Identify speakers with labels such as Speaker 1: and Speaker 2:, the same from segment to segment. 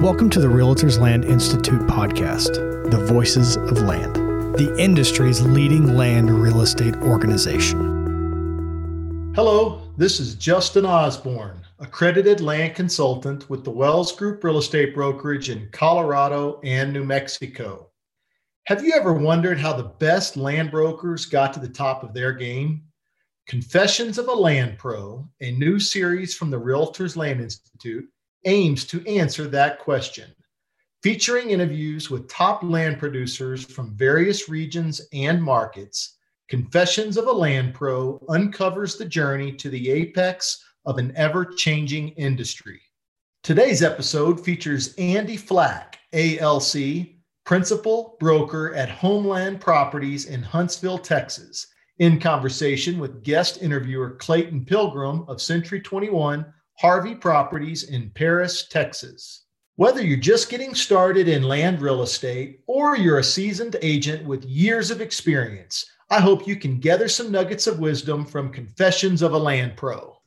Speaker 1: Welcome to the Realtors Land Institute podcast, The Voices of Land, the industry's leading land real estate organization.
Speaker 2: Hello, this is Justin Osborne, accredited land consultant with the Wells Group Real Estate Brokerage in Colorado and New Mexico. Have you ever wondered how the best land brokers got to the top of their game? Confessions of a Land Pro, a new series from the Realtors Land Institute, aims to answer that question, featuring interviews with top land producers from various regions and markets. Confessions of a Land Pro uncovers the journey to the apex of an ever changing industry. Today's episode features Andy Flack, ALC, principal broker at Homeland Properties in Huntsville, Texas in conversation with guest interviewer Clayton Pilgrim of Century 21 Harvey Properties in Paris, Texas. Whether you're just getting started in land real estate or you're a seasoned agent with years of experience, I hope you can gather some nuggets of wisdom from Confessions of a Land Pro.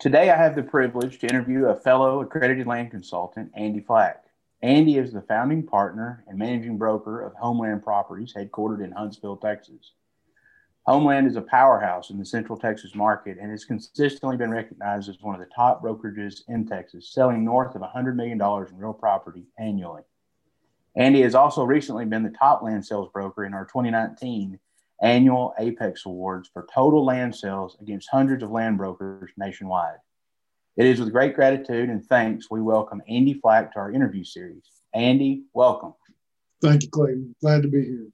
Speaker 3: Today, I have the privilege to interview a fellow accredited land consultant, Andy Flack. Andy is the founding partner and managing broker of Homeland Properties, headquartered in Huntsville, Texas. Homeland is a powerhouse in the Central Texas market and has consistently been recognized as one of the top brokerages in Texas, selling north of $100 million in real property annually. Andy has also recently been the top land sales broker in our 2019 annual Apex Awards for total land sales against hundreds of land brokers nationwide. It is with great gratitude and thanks we welcome Andy Flack to our interview series. Andy, welcome.
Speaker 4: Thank you, Clayton. Glad to be here.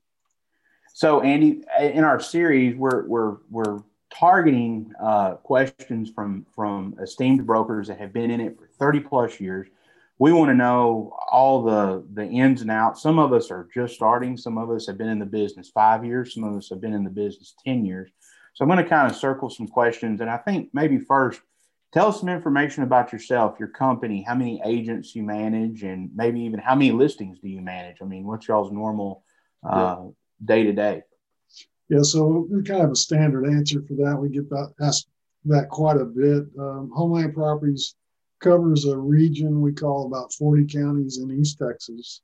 Speaker 3: So, Andy, in our series, we're we're we're targeting uh, questions from from esteemed brokers that have been in it for 30 plus years. We want to know all the the ins and outs. Some of us are just starting. Some of us have been in the business five years. Some of us have been in the business 10 years. So I'm going to kind of circle some questions, and I think maybe first tell us some information about yourself, your company, how many agents you manage, and maybe even how many listings do you manage? I mean, what's y'all's normal uh, day to day?
Speaker 4: Yeah, so kind of a standard answer for that. We get that, asked that quite a bit. Um, Homeland Properties covers a region we call about 40 counties in East Texas.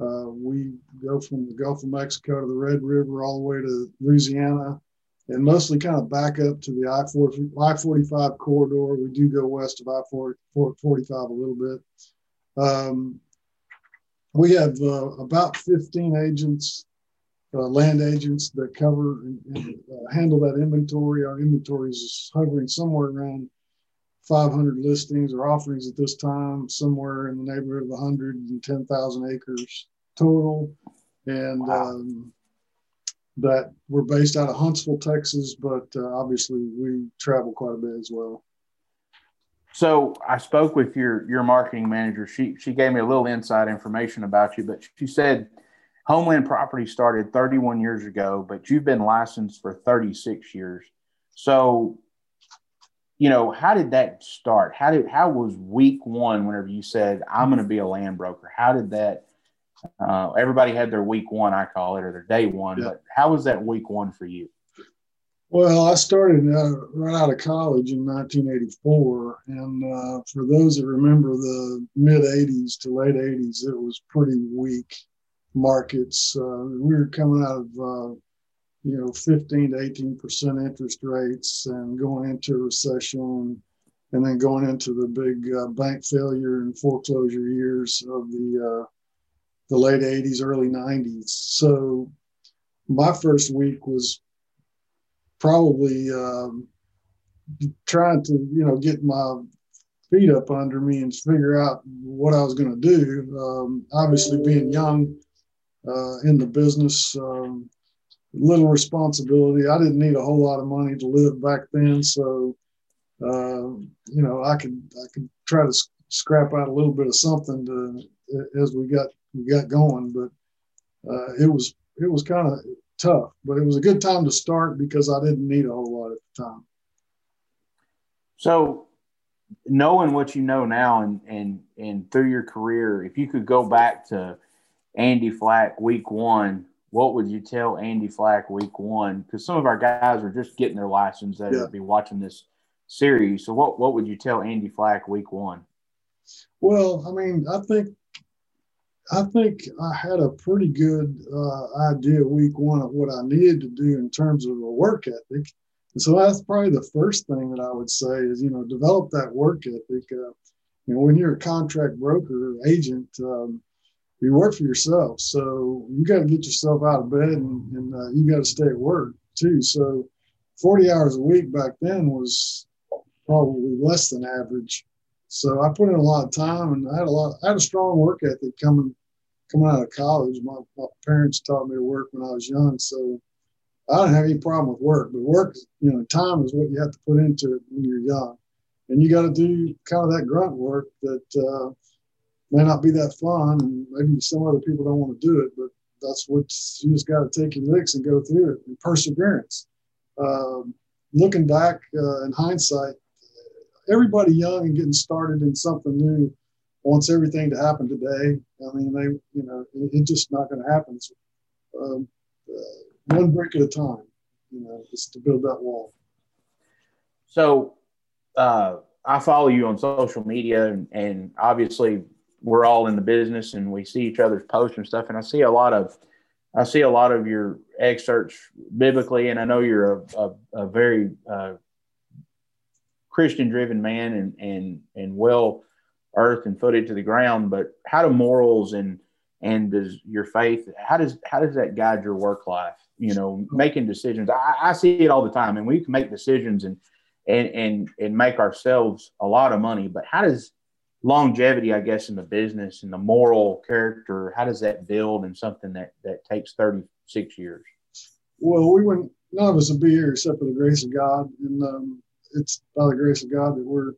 Speaker 4: Uh, we go from the Gulf of Mexico to the Red River all the way to Louisiana and mostly kind of back up to the I 45 corridor. We do go west of I 45 a little bit. Um, we have uh, about 15 agents uh, land agents that cover and, and uh, handle that inventory. Our inventory is hovering somewhere around 500 listings or offerings at this time, somewhere in the neighborhood of 110,000 acres total. And wow. um, that we're based out of Huntsville, Texas, but uh, obviously we travel quite a bit as well.
Speaker 3: So I spoke with your your marketing manager. She she gave me a little inside information about you, but she said Homeland Property started 31 years ago, but you've been licensed for 36 years. So, you know, how did that start? How did how was week one whenever you said I'm going to be a land broker? How did that? Uh, everybody had their week one, I call it, or their day one. Yeah. But how was that week one for you?
Speaker 4: Well, I started uh, right out of college in 1984, and uh, for those that remember the mid 80s to late 80s, it was pretty weak markets. Uh, we were coming out of uh, you know 15 to 18 percent interest rates and going into a recession, and then going into the big uh, bank failure and foreclosure years of the uh, the late 80s, early 90s. So my first week was probably um, trying to you know get my feet up under me and figure out what I was going to do. Um, obviously, being young, uh, in the business. Um, little responsibility. I didn't need a whole lot of money to live back then, so uh, you know I could I could try to scrap out a little bit of something to as we got we got going. But uh, it was it was kind of tough, but it was a good time to start because I didn't need a whole lot at the time.
Speaker 3: So, knowing what you know now, and and and through your career, if you could go back to Andy Flack week one, what would you tell Andy Flack week one? Because some of our guys are just getting their license that yeah. would be watching this series. So what what would you tell Andy Flack week one?
Speaker 4: Well, I mean, I think I think I had a pretty good uh, idea week one of what I needed to do in terms of a work ethic. And so that's probably the first thing that I would say is, you know, develop that work ethic. Uh, you know, when you're a contract broker or agent, um, you work for yourself. So you got to get yourself out of bed and, and uh, you got to stay at work too. So 40 hours a week back then was probably less than average. So I put in a lot of time and I had a lot, I had a strong work ethic coming, coming out of college. My, my parents taught me to work when I was young. So I don't have any problem with work, but work, you know, time is what you have to put into it when you're young. And you got to do kind of that grunt work that uh, may not be that fun. And maybe some other people don't want to do it, but that's what you just got to take your licks and go through it and perseverance. Um, looking back uh, in hindsight, everybody young and getting started in something new wants everything to happen today. I mean, they, you know, it, it's just not going to happen. So, um, uh, one brick at a time, you know, just to build that wall.
Speaker 3: So, uh, I follow you on social media, and, and, obviously, we're all in the business, and we see each other's posts and stuff. And I see a lot of, I see a lot of your excerpts biblically, and I know you're a, a, a very uh, Christian driven man and and and well earth and footed to the ground. But how do morals and and does your faith how does how does that guide your work life? You know, making decisions. I, I see it all the time, and we can make decisions and and and and make ourselves a lot of money. But how does longevity, I guess, in the business and the moral character, how does that build in something that that takes thirty six years?
Speaker 4: Well, we wouldn't. None of us would be here except for the grace of God, and um, it's by the grace of God that we're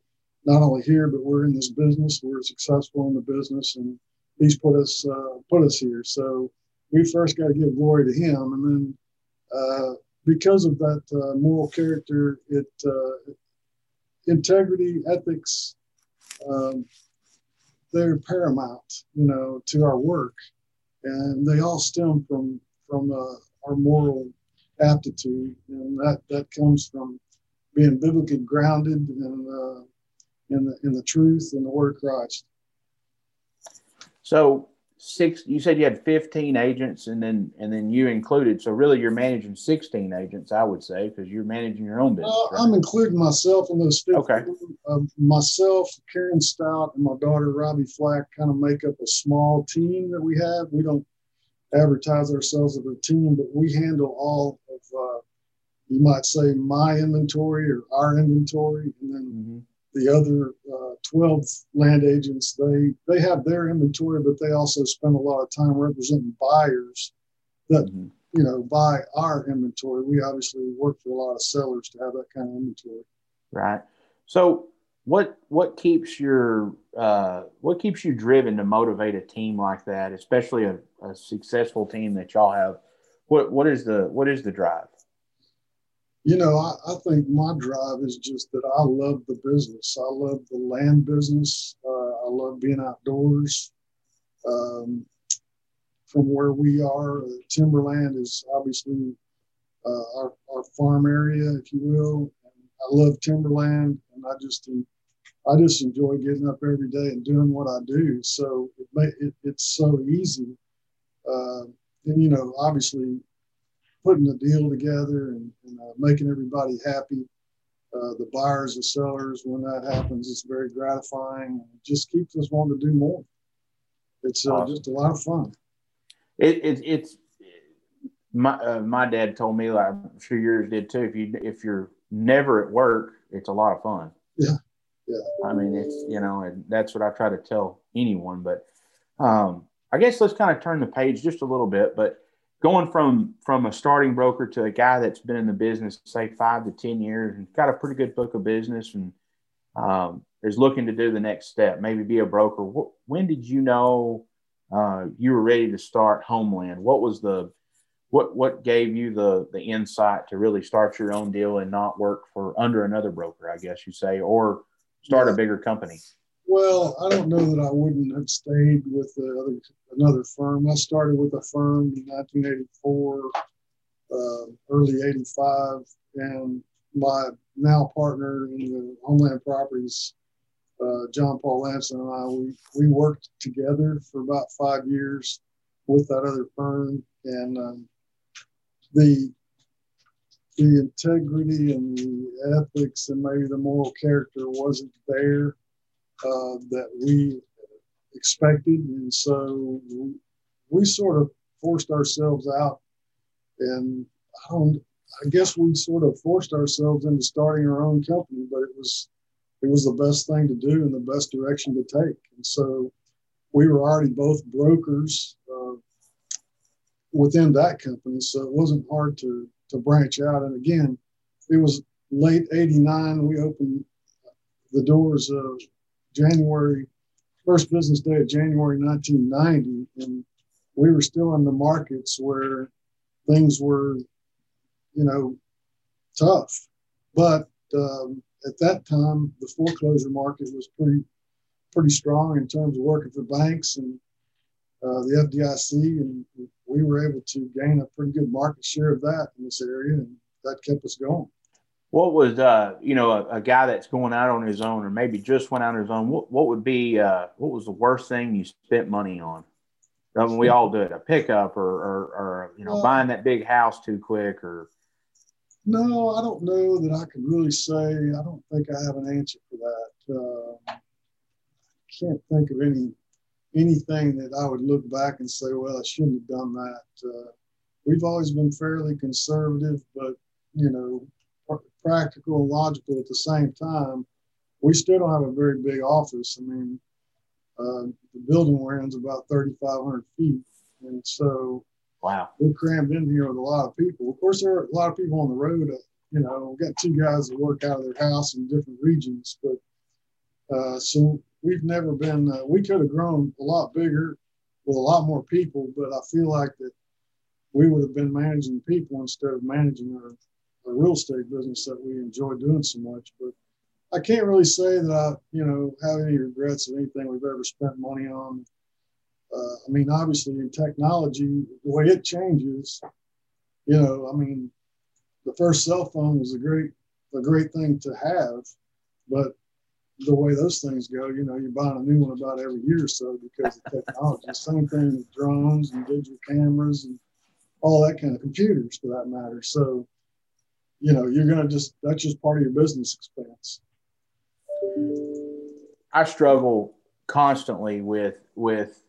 Speaker 4: not only here, but we're in this business. We're successful in the business, and He's put us uh, put us here. So we first got to give glory to Him, and then uh, because of that uh, moral character, it uh, integrity, ethics, um, they're paramount, you know, to our work, and they all stem from from uh, our moral aptitude, and that that comes from being biblically grounded in, uh, in, the, in the truth and the word of Christ.
Speaker 3: So six, you said you had 15 agents and then, and then you included, so really you're managing 16 agents, I would say, because you're managing your own business.
Speaker 4: right? I'm including myself in those 15.
Speaker 3: Okay.
Speaker 4: Uh, myself, Karen Stout, and my daughter, Robbie Flack, kind of make up a small team that we have. We don't advertise ourselves as a team, but we handle all of uh, you might say my inventory or our inventory, and then mm-hmm. The other uh, 12 land agents they they have their inventory, but they also spend a lot of time representing buyers that mm-hmm. you know buy our inventory. We obviously work for a lot of sellers to have that kind of inventory.
Speaker 3: Right. So what what keeps your uh, what keeps you driven to motivate a team like that, especially a, a successful team that y'all have? What what is the what is the drive?
Speaker 4: You know, I, I, think my drive is just that I love the business. I love the land business. Uh, I love being outdoors. Um, from where we are, uh, timberland is obviously uh, our, our farm area, if you will. And I love timberland, and I just I just enjoy getting up every day and doing what I do. So it, may, it it's so easy. Uh, and you know, obviously, putting the deal together and, and uh, making everybody happy. Uh, the buyers the sellers, when that happens, it's very gratifying. It just keeps us wanting to do more. It's uh, awesome. just a lot of fun.
Speaker 3: It, it it's my uh, my dad told me, like I'm sure yours did too. If you if you're never at work, it's a lot of fun.
Speaker 4: Yeah, yeah.
Speaker 3: I mean, it's you know, and that's what I try to tell anyone. But um, I guess let's kind of turn the page just a little bit. But going from from a starting broker to a guy that's been in the business say five to ten years and got a pretty good book of business and um, is looking to do the next step maybe be a broker. When did you know uh, you were ready to start homeland? What was the what what gave you the the insight to really start your own deal and not work for under another broker i guess you say or start yeah. a bigger company
Speaker 4: well, I don't know that I wouldn't have stayed with the other another firm. I started with a firm in 1984, uh, early 85, and my now partner in the Homeland Properties uh, John Paul Lamson and I, we, we worked together for about five years with that other firm. And um, the, the integrity and the ethics and maybe the moral character wasn't there uh, that we expected. And so we, we sort of forced ourselves out. And I, I guess we sort of forced ourselves into starting our own company, but it was it was the best thing to do and the best direction to take. And so we were already both brokers uh, within that company, so it wasn't hard to to branch out. And again, it was late '89. We opened the doors of January first business day of January 1990, and we were still in the markets where things were, you know, tough. But um, at that time, the foreclosure market was pretty pretty strong in terms of working for banks and uh, the FDIC, and we were able to gain a pretty good market share of that in this area, and that kept us going.
Speaker 3: What was, uh, you know, a, a, guy that's going out on his own, or maybe just went out on his own? What, what would be, uh, what was the worst thing you spent money on? I mean, we all do it, a pickup or, or, or you know, uh, buying that big house too quick or
Speaker 4: no, I don't know that I can really say. I don't think I have an answer for that. Uh, can't think of any anything that I would look back and say, well, I shouldn't have done that. Uh, we've always been fairly conservative, but you know, practical and logical at the same time. We still don't have a very big office. I mean, uh, the building we're in is about 3,500 feet, and so
Speaker 3: Wow.
Speaker 4: We're crammed in here with a lot of people. Of course, there are a lot of people on the road. Uh, you know, we've got two guys that work out of their house in different regions, but uh, so we've never been. Uh, we could have grown a lot bigger with a lot more people, but I feel like that we would have been managing people instead of managing our, our real estate business that we enjoy doing so much. But I can't really say that I, you know, have any regrets of anything we've ever spent money on uh, I mean, obviously in technology, the way it changes, you know, I mean, the first cell phone was a great, a great thing to have, but the way those things go, you know, you're buying a new one about every year or so because of technology. Same thing with drones and digital cameras and all that kind of computers for that matter. So, you know, you're going to just, that's just part of your business expense.
Speaker 3: I struggle constantly with, with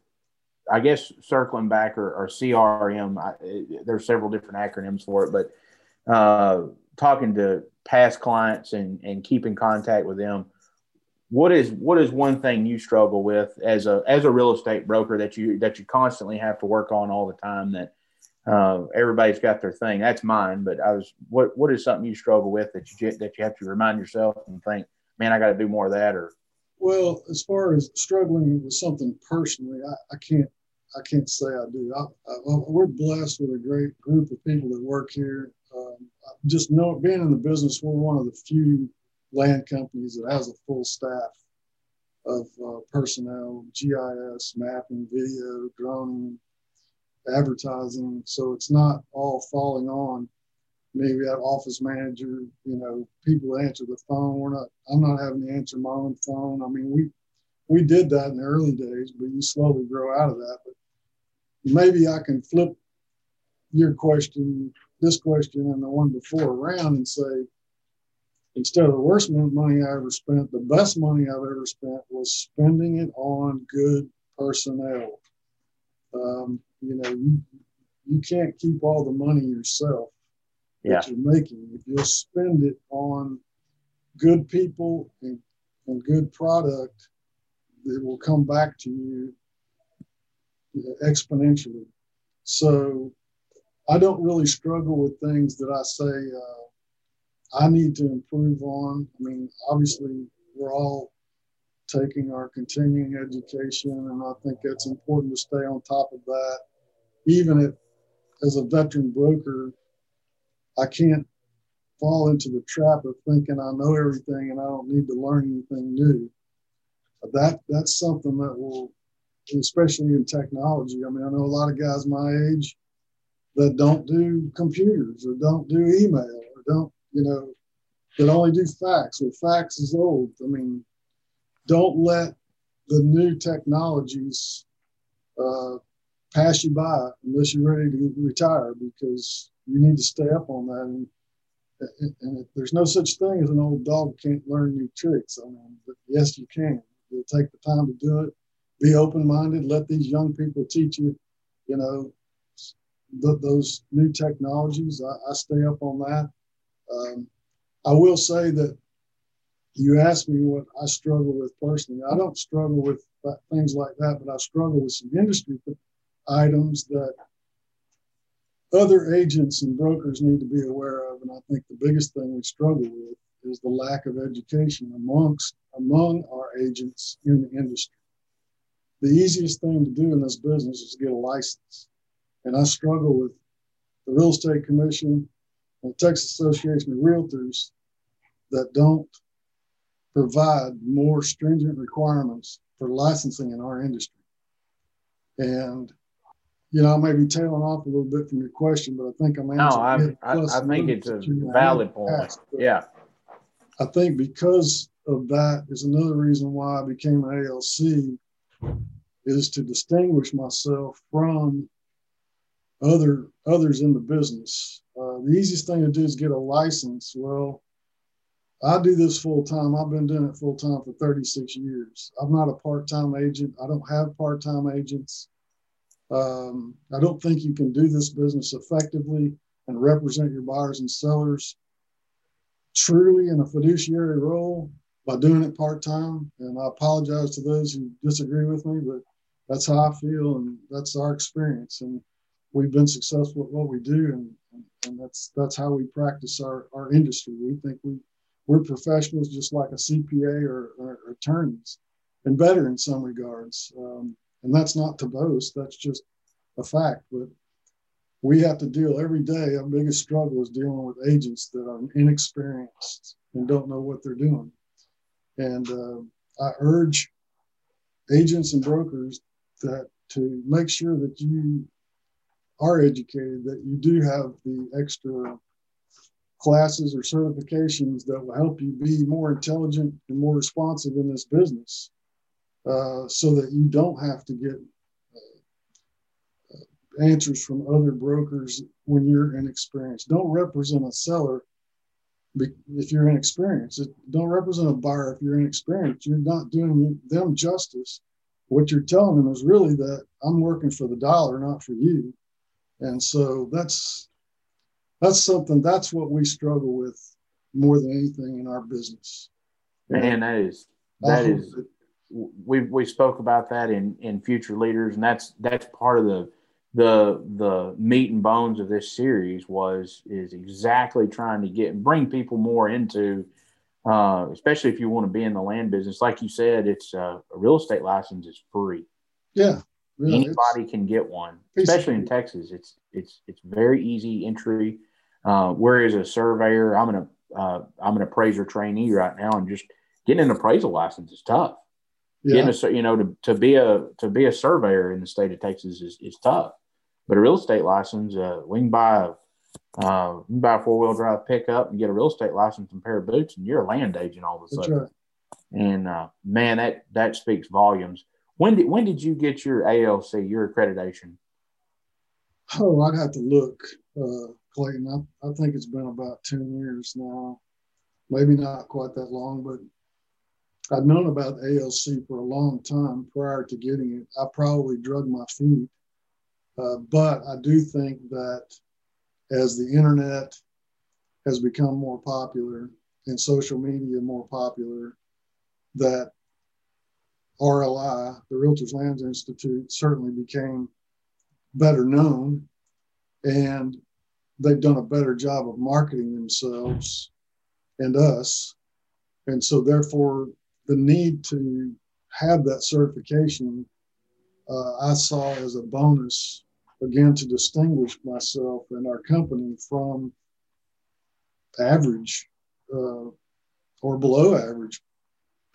Speaker 3: I guess circling back or, or CRM, I, there's several different acronyms for it, but uh, talking to past clients and, and keeping contact with them, what is what is one thing you struggle with as a as a real estate broker that you that you constantly have to work on all the time that uh, everybody's got their thing that's mine but I was what what is something you struggle with that you that you have to remind yourself and think man I got to do more of that or
Speaker 4: well, as far as struggling with something personally, I, I can't I can't say I do. I, I, we're blessed with a great group of people that work here. Um, just know being in the business, we're one of the few land companies that has a full staff of uh, personnel, GIS, mapping, video, drone, advertising. So it's not all falling on maybe that office manager, you know, people answer the phone. We're not, I'm not having to answer my own phone. I mean, we, we did that in the early days, but you slowly grow out of that. But maybe I can flip your question, this question, and the one before around and say, instead of the worst money I ever spent, the best money I've ever spent was spending it on good personnel. Um, you know, you, you can't keep all the money yourself
Speaker 3: yeah.
Speaker 4: that you're making. If you'll spend it on good people and, and good product, it will come back to you exponentially. So I don't really struggle with things that I say uh, I need to improve on. I mean, obviously, we're all taking our continuing education, and I think it's important to stay on top of that. Even if, as a veteran broker, I can't fall into the trap of thinking I know everything and I don't need to learn anything new. That that's something that will, especially in technology. I mean, I know a lot of guys my age that don't do computers or don't do email or don't, you know, that only do fax. Well, fax is old. I mean, don't let the new technologies uh, pass you by unless you're ready to retire because you need to stay up on that. And, and there's no such thing as an old dog can't learn new tricks. I mean, yes, you can. You'll take the time to do it. Be open minded. Let these young people teach you, you know, th- those new technologies. I, I, stay up on that. Um, I will say that you asked me what I struggle with personally. I don't struggle with things like that, but I struggle with some industry items that other agents and brokers need to be aware of. And I think the biggest thing we struggle with is the lack of education amongst among our agents in the industry. The easiest thing to do in this business is get a license. And I struggle with the Real Estate Commission and the Texas Association of Realtors that don't provide more stringent requirements for licensing in our industry. And you know, I may be tailing off a little bit from your question, but I think I'm
Speaker 3: answering. No, I, I, I think it's a valid point. yeah.
Speaker 4: I think because of that is another reason why I became an ALC is to distinguish myself from other others in the business. Uh, the easiest thing to do is get a license. Well, I do this full time. I've been doing it full time for 36 years. I'm not a part time agent. I don't have part time agents. Um, I don't think you can do this business effectively and represent your buyers and sellers truly in a fiduciary role by doing it part time. And I apologize to those who disagree with me, but that's how I feel and that's our experience. And we've been successful at what we do, and, and that's that's how we practice our, our industry. We think we we're professionals just like a CPA or, or attorneys, and better in some regards. Um, and that's not to boast; that's just a fact. But we have to deal every day. Our biggest struggle is dealing with agents that are inexperienced and don't know what they're doing. And uh, I urge agents and brokers that to make sure that you are educated, that you do have the extra classes or certifications that will help you be more intelligent and more responsive in this business uh, so that you don't have to get uh, answers from other brokers when you're inexperienced. Don't represent a seller if you're inexperienced. Don't represent a buyer if you're inexperienced. You're not doing them justice. What you're telling them is really that I'm working for the dollar, not for you. And so that's that's something that's what we struggle with more than anything in our business.
Speaker 3: Man, that is that is we we spoke about that in in future leaders, and that's that's part of the the the meat and bones of this series was is exactly trying to get and bring people more into uh, especially if you want to be in the land business like you said it's uh, a real estate license is free
Speaker 4: yeah
Speaker 3: yeah, Anybody can get one, especially in Texas. It's it's it's very easy entry. Uh, whereas a surveyor, I'm an uh, I'm an appraiser trainee right now, and just getting an appraisal license is tough. Yeah. Getting a you know to, to be a to be a surveyor in the state of Texas is, is tough. But a real estate license, uh, we can buy a uh, you can buy a four wheel drive pickup and get a real estate license and pair of boots, and you're a land agent all of a sudden. Right. And uh, man, that that speaks volumes. When did when did you get your ALC, your accreditation?
Speaker 4: Oh, I'd have to look, uh, Clayton. I, I think it's been about 10 years now. Maybe not quite that long, but I'd known about ALC for a long time prior to getting it. I probably drug my feet. Uh, but I do think that as the internet has become more popular and social media more popular, that RLI, the Realtors Lands Institute, certainly became better known and they've done a better job of marketing themselves and us. And so, therefore, the need to have that certification uh, I saw as a bonus, again, to distinguish myself and our company from average uh, or below average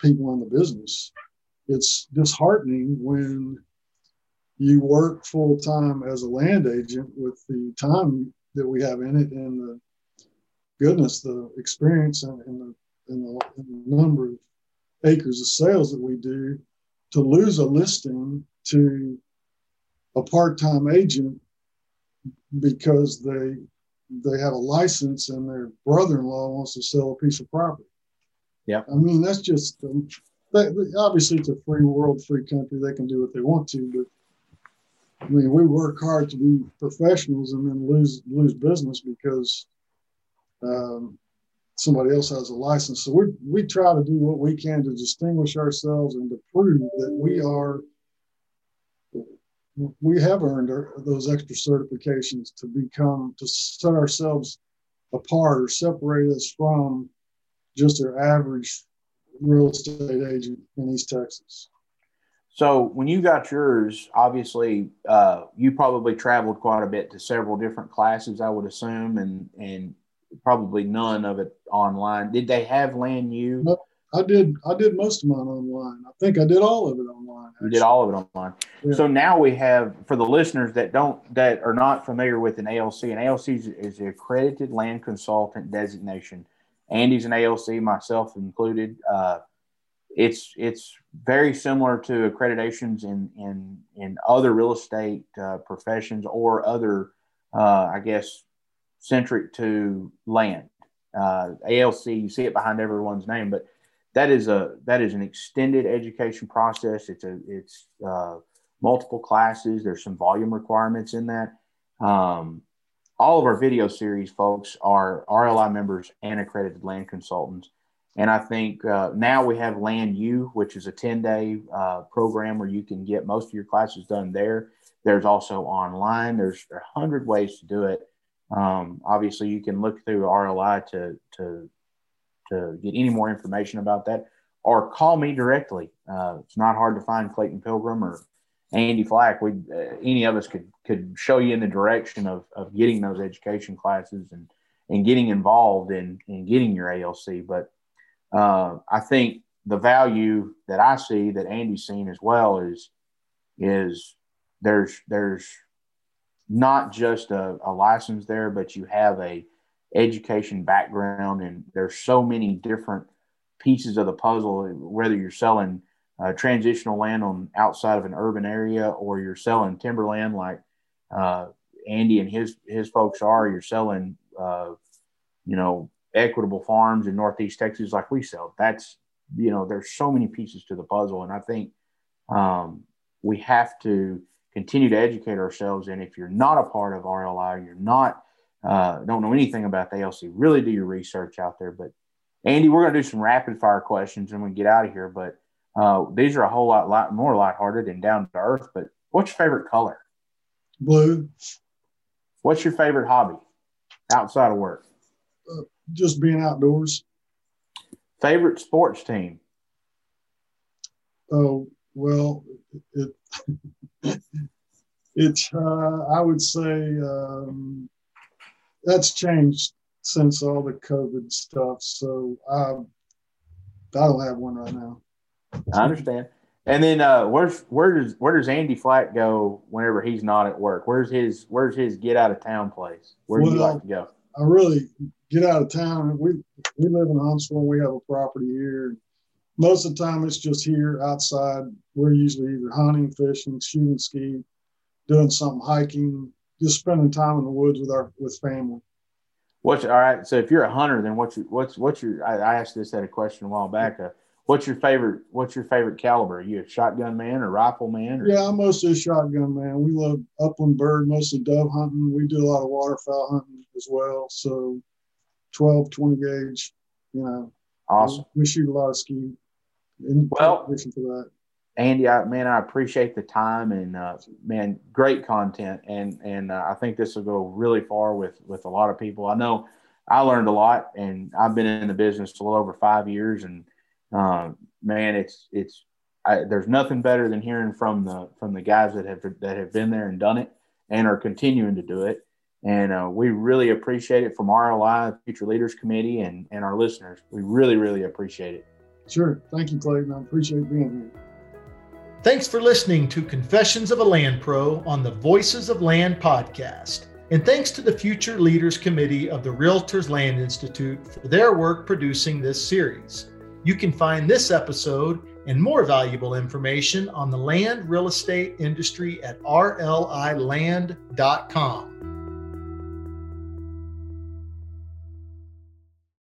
Speaker 4: people in the business. It's disheartening when you work full time as a land agent with the time that we have in it and the goodness, the experience and, and, the, and, the, and the, number of acres of sales that we do to lose a listing to a part-time agent because they they have a license and their brother-in-law wants to sell a piece of property.
Speaker 3: Yeah.
Speaker 4: I mean, that's just um, they, obviously it's a free world, free country. They can do what they want to, but I mean, we work hard to be professionals and then lose lose business because um, somebody else has a license. So we we try to do what we can to distinguish ourselves and to prove that we are we have earned our, those extra certifications to become to set ourselves apart or separate us from just your average real estate agent in East Texas.
Speaker 3: So when you got yours, obviously uh, you probably traveled quite a bit to several different classes, I would assume, and and probably none of it online. Did they have Land U?
Speaker 4: Nope. I did. I did most of mine online. I think I did all of it online.
Speaker 3: Actually. You did all of it online. Yeah. So now we have for the listeners that don't that are not familiar with an ALC. An ALC is, is the accredited land consultant designation. Andy's an ALC, myself included. Uh, it's it's very similar to accreditations in in in other real estate uh, professions or other, uh, I guess, centric to land. Uh, ALC, you see it behind everyone's name, but that is a that is an extended education process. It's a it's uh, multiple classes. There's some volume requirements in that. Um, all of our video series, folks, are RLI members and accredited land consultants. And I think uh, now we have Land U, which is a 10 day uh, program where you can get most of your classes done there. There's also online, there's a hundred ways to do it. Um, obviously, you can look through RLI to, to, to get any more information about that or call me directly. Uh, it's not hard to find Clayton Pilgrim or Andy Flack. We, uh, any of us could, could show you in the direction of, of getting those education classes and, and getting involved in, in getting your ALC. But uh, I think the value that I see that Andy's seen as well is, is there's, there's not just a, a license there, but you have a education background, and there's so many different pieces of the puzzle. Whether you're selling uh, transitional land on outside of an urban area, or you're selling timberland like uh, Andy and his his folks are, you're selling, uh, you know, equitable farms in Northeast Texas like we sell. That's you know, there's so many pieces to the puzzle, and I think um, we have to continue to educate ourselves. And if you're not a part of RLI, you're not, uh, don't know anything about the ALC, really do your research out there. But Andy, we're going to do some rapid fire questions and we get out of here. But uh, these are a whole lot, lot more lighthearted and down to earth. But what's your favorite color?
Speaker 4: Blue.
Speaker 3: What's your favorite hobby outside of work?
Speaker 4: Uh, just being outdoors.
Speaker 3: Favorite sports team?
Speaker 4: Oh, well, it, it's uh, I would say um, that's changed since all the COVID stuff. So I I don't have one right now.
Speaker 3: I understand. And then uh, where's where does where does Andy Flack go whenever he's not at work? Where's his where's his get out of town place? Where do you like to go?
Speaker 4: I really get out of town. We we live in Huntsville. We have a property here most of the time it's just here outside. We're usually either hunting, fishing, shooting ski, doing something hiking, just spending time in the woods with our with family.
Speaker 3: What's all right? So if you're a hunter, then what's your what's what's your? I, I asked this at a question a while back. Uh, what's your favorite? What's your favorite caliber? Are you a shotgun man or rifle man? Or?
Speaker 4: Yeah, I'm mostly a shotgun man. We love upland bird, mostly dove hunting. We do a lot of waterfowl hunting as well. So 12, 20 gauge, you know.
Speaker 3: Awesome.
Speaker 4: We, we shoot a lot of skeet
Speaker 3: well, listen to that. Andy, I, man, I appreciate the time and uh, man, great content, and and uh, I think this will go really far with with a lot of people. I know I learned a lot, and I've been in the business a little over five years, and uh, man, it's it's I, there's nothing better than hearing from the from the guys that have that have been there and done it and are continuing to do it. And uh, we really appreciate it from RLI Future Leaders Committee and and our listeners. We really really appreciate it.
Speaker 4: Sure. Thank you, Clayton. I appreciate being here.
Speaker 2: Thanks for listening to Confessions of a Land Pro on the Voices of Land podcast. And thanks to the Future Leaders Committee of the Realtors Land Institute for their work producing this series. You can find this episode and more valuable information on the land real estate industry at rliland.com.